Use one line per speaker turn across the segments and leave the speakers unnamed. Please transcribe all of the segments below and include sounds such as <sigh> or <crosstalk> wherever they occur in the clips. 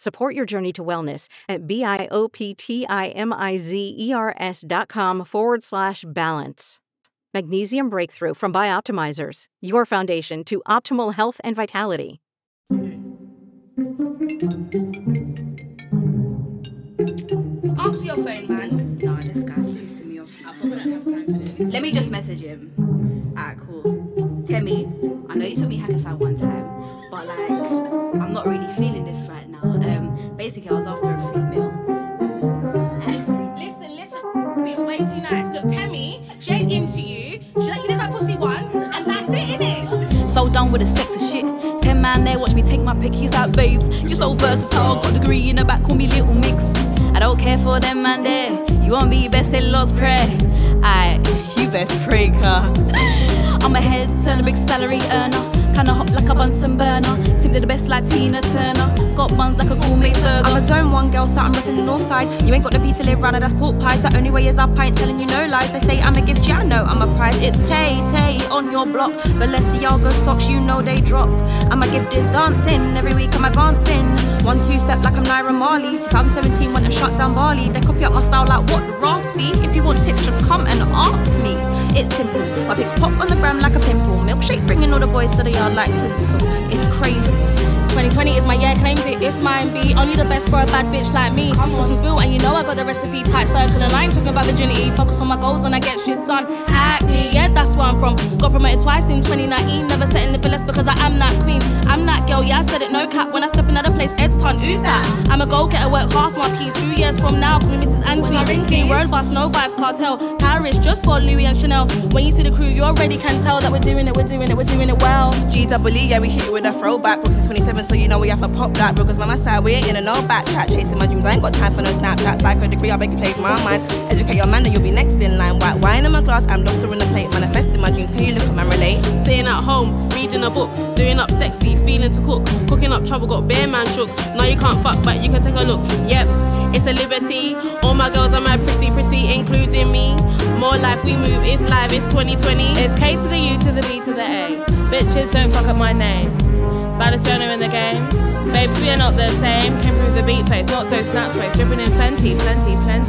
Support your journey to wellness at B-I-O-P-T-I-M-I-Z-E-R-S dot com forward slash balance. Magnesium Breakthrough from Bioptimizers, your foundation to optimal health and vitality.
Answer your phone, man.
Nah, this guy's pissing me off. Let me just message him. Cool. I know you took me Hakkasan one time, but like, I'm not really feeling this right now. Um, basically, I was after a female. <laughs>
Listen, listen. been way too nice. Look, Temmie, she ain't into you. She let you lick that pussy once, and that's it, innit?
So done with the sex of shit. Ten man there, watch me take my pick. He's out, babes. You're so versatile. Got a degree in the back, call me Little Mix. I don't care for them man there. You won't be best in Lord's prayer. I, <laughs> you best pray, car. I'm a head turner, big salary earner. Kinda hot like a Bunsen burner. Simply the best like Tina Turner. Got buns like a gourmet burger.
I'm a zone one girl, so I'm repping the north side. You ain't got the beat to live round that's pork pies. The only way is up, I ain't telling you no lies. They say I'm a gift, yeah, I know I'm a prize. It's Tay Tay on your block. Balenciaga socks, you know they drop. And my gift is dancing. Every week I'm advancing. One two step like I'm Naira Marley. 2017 went and shut down Bali. They copy up my style like what raspy. Like tinsel. It's crazy.
2020 is my year, claims it, it's mine. Be only the best for a bad bitch like me. Sauce is built, and you know I got the recipe tight circle and line. Talking about virginity, focus on my goals when I get shit done. Hackney, yeah, that's from. Got promoted twice in 2019, never settling for less because I am that queen. I'm that girl, yeah, I said it, no cap. When I step in another place, Ed's ton, who's that? I'm a go getter, work half my piece. Few years from now, call me Mrs. Anthony. Clean world boss, no vibes, cartel. Paris, just for Louis and Chanel. When you see the crew, you already can tell that we're doing it, we're doing it, we're doing it well.
G double E, yeah, we hit it with a throwback. Rocks is 27, so you know we have to pop that. Rockers by my side, we ain't in a no backtrack. Chasing my dreams, I ain't got time for no Snapchat. Psycho degree, I beg you play my mind. Educate your man, then you'll be next in line. White wine glass, I'm lobster in the plate. Manifesting my dreams, can you look at my relate?
Sitting at home, reading a book, doing up sexy, feeling to cook, cooking up trouble, got bare man shook. Now you can't fuck, but you can take a look. Yep, it's a liberty. All my girls are my pretty, pretty, including me. More life we move, it's live, it's 2020.
It's K to the U to the B to the A. Bitches don't fuck up my name. Baddest journal in the game. Babes, we are not the same. Came through the beat face, not so snatch face. Dripping in plenty, plenty, plenty.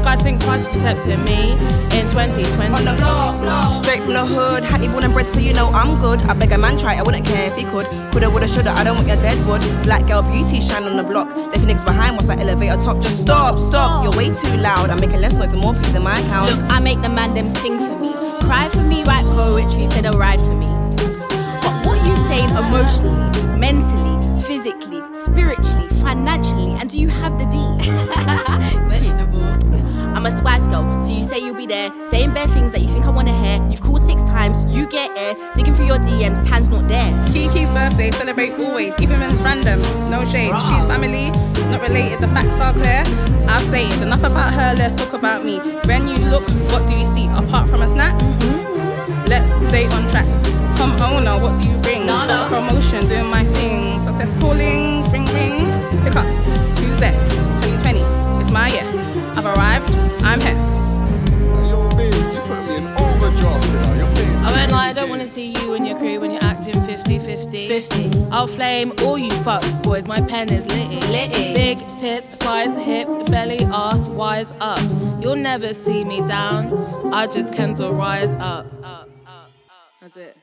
Broke guys think twice for protecting me in 2020.
On the block, block. Straight from the hood, Hattie born and bred, so you know I'm good. I beg a man try, I wouldn't care if he could. Coulda, woulda, shoulda, I don't want your dead wood. Black girl beauty shine on the block. Left niggas behind once I elevator top. Just stop, stop, you're way too loud. I'm making less noise and more peas in my account.
Look, I make the man them sing for me. Cry for me, write poetry, say they'll ride for me. But what you saying emotionally, mentally, physically, spiritually, financially, and do you have the D? <laughs> Questionable. I'm a spice girl, so you say you'll be there, saying bare things that you think I wanna hear. You've called six times, you get air, digging through your DMs, Tan's not there.
Kiki's birthday, celebrate always, even when it's random. No shade, she's family, not related, the facts are clear. I've said enough about her, let's talk about me. When you look, what do you see? Apart from a snack? Mm-hmm. Let's stay on track. Come owner, what do you bring?
Nada.
Promotion, doing my thing.
Don't wanna see you and your crew when you're acting 50 50.
50.
I'll flame all you fuck boys, my pen is litty.
Litty.
Big tits, thighs, hips, belly, ass, wise up. You'll never see me down. I just cancel rise up. up, up, up. That's it.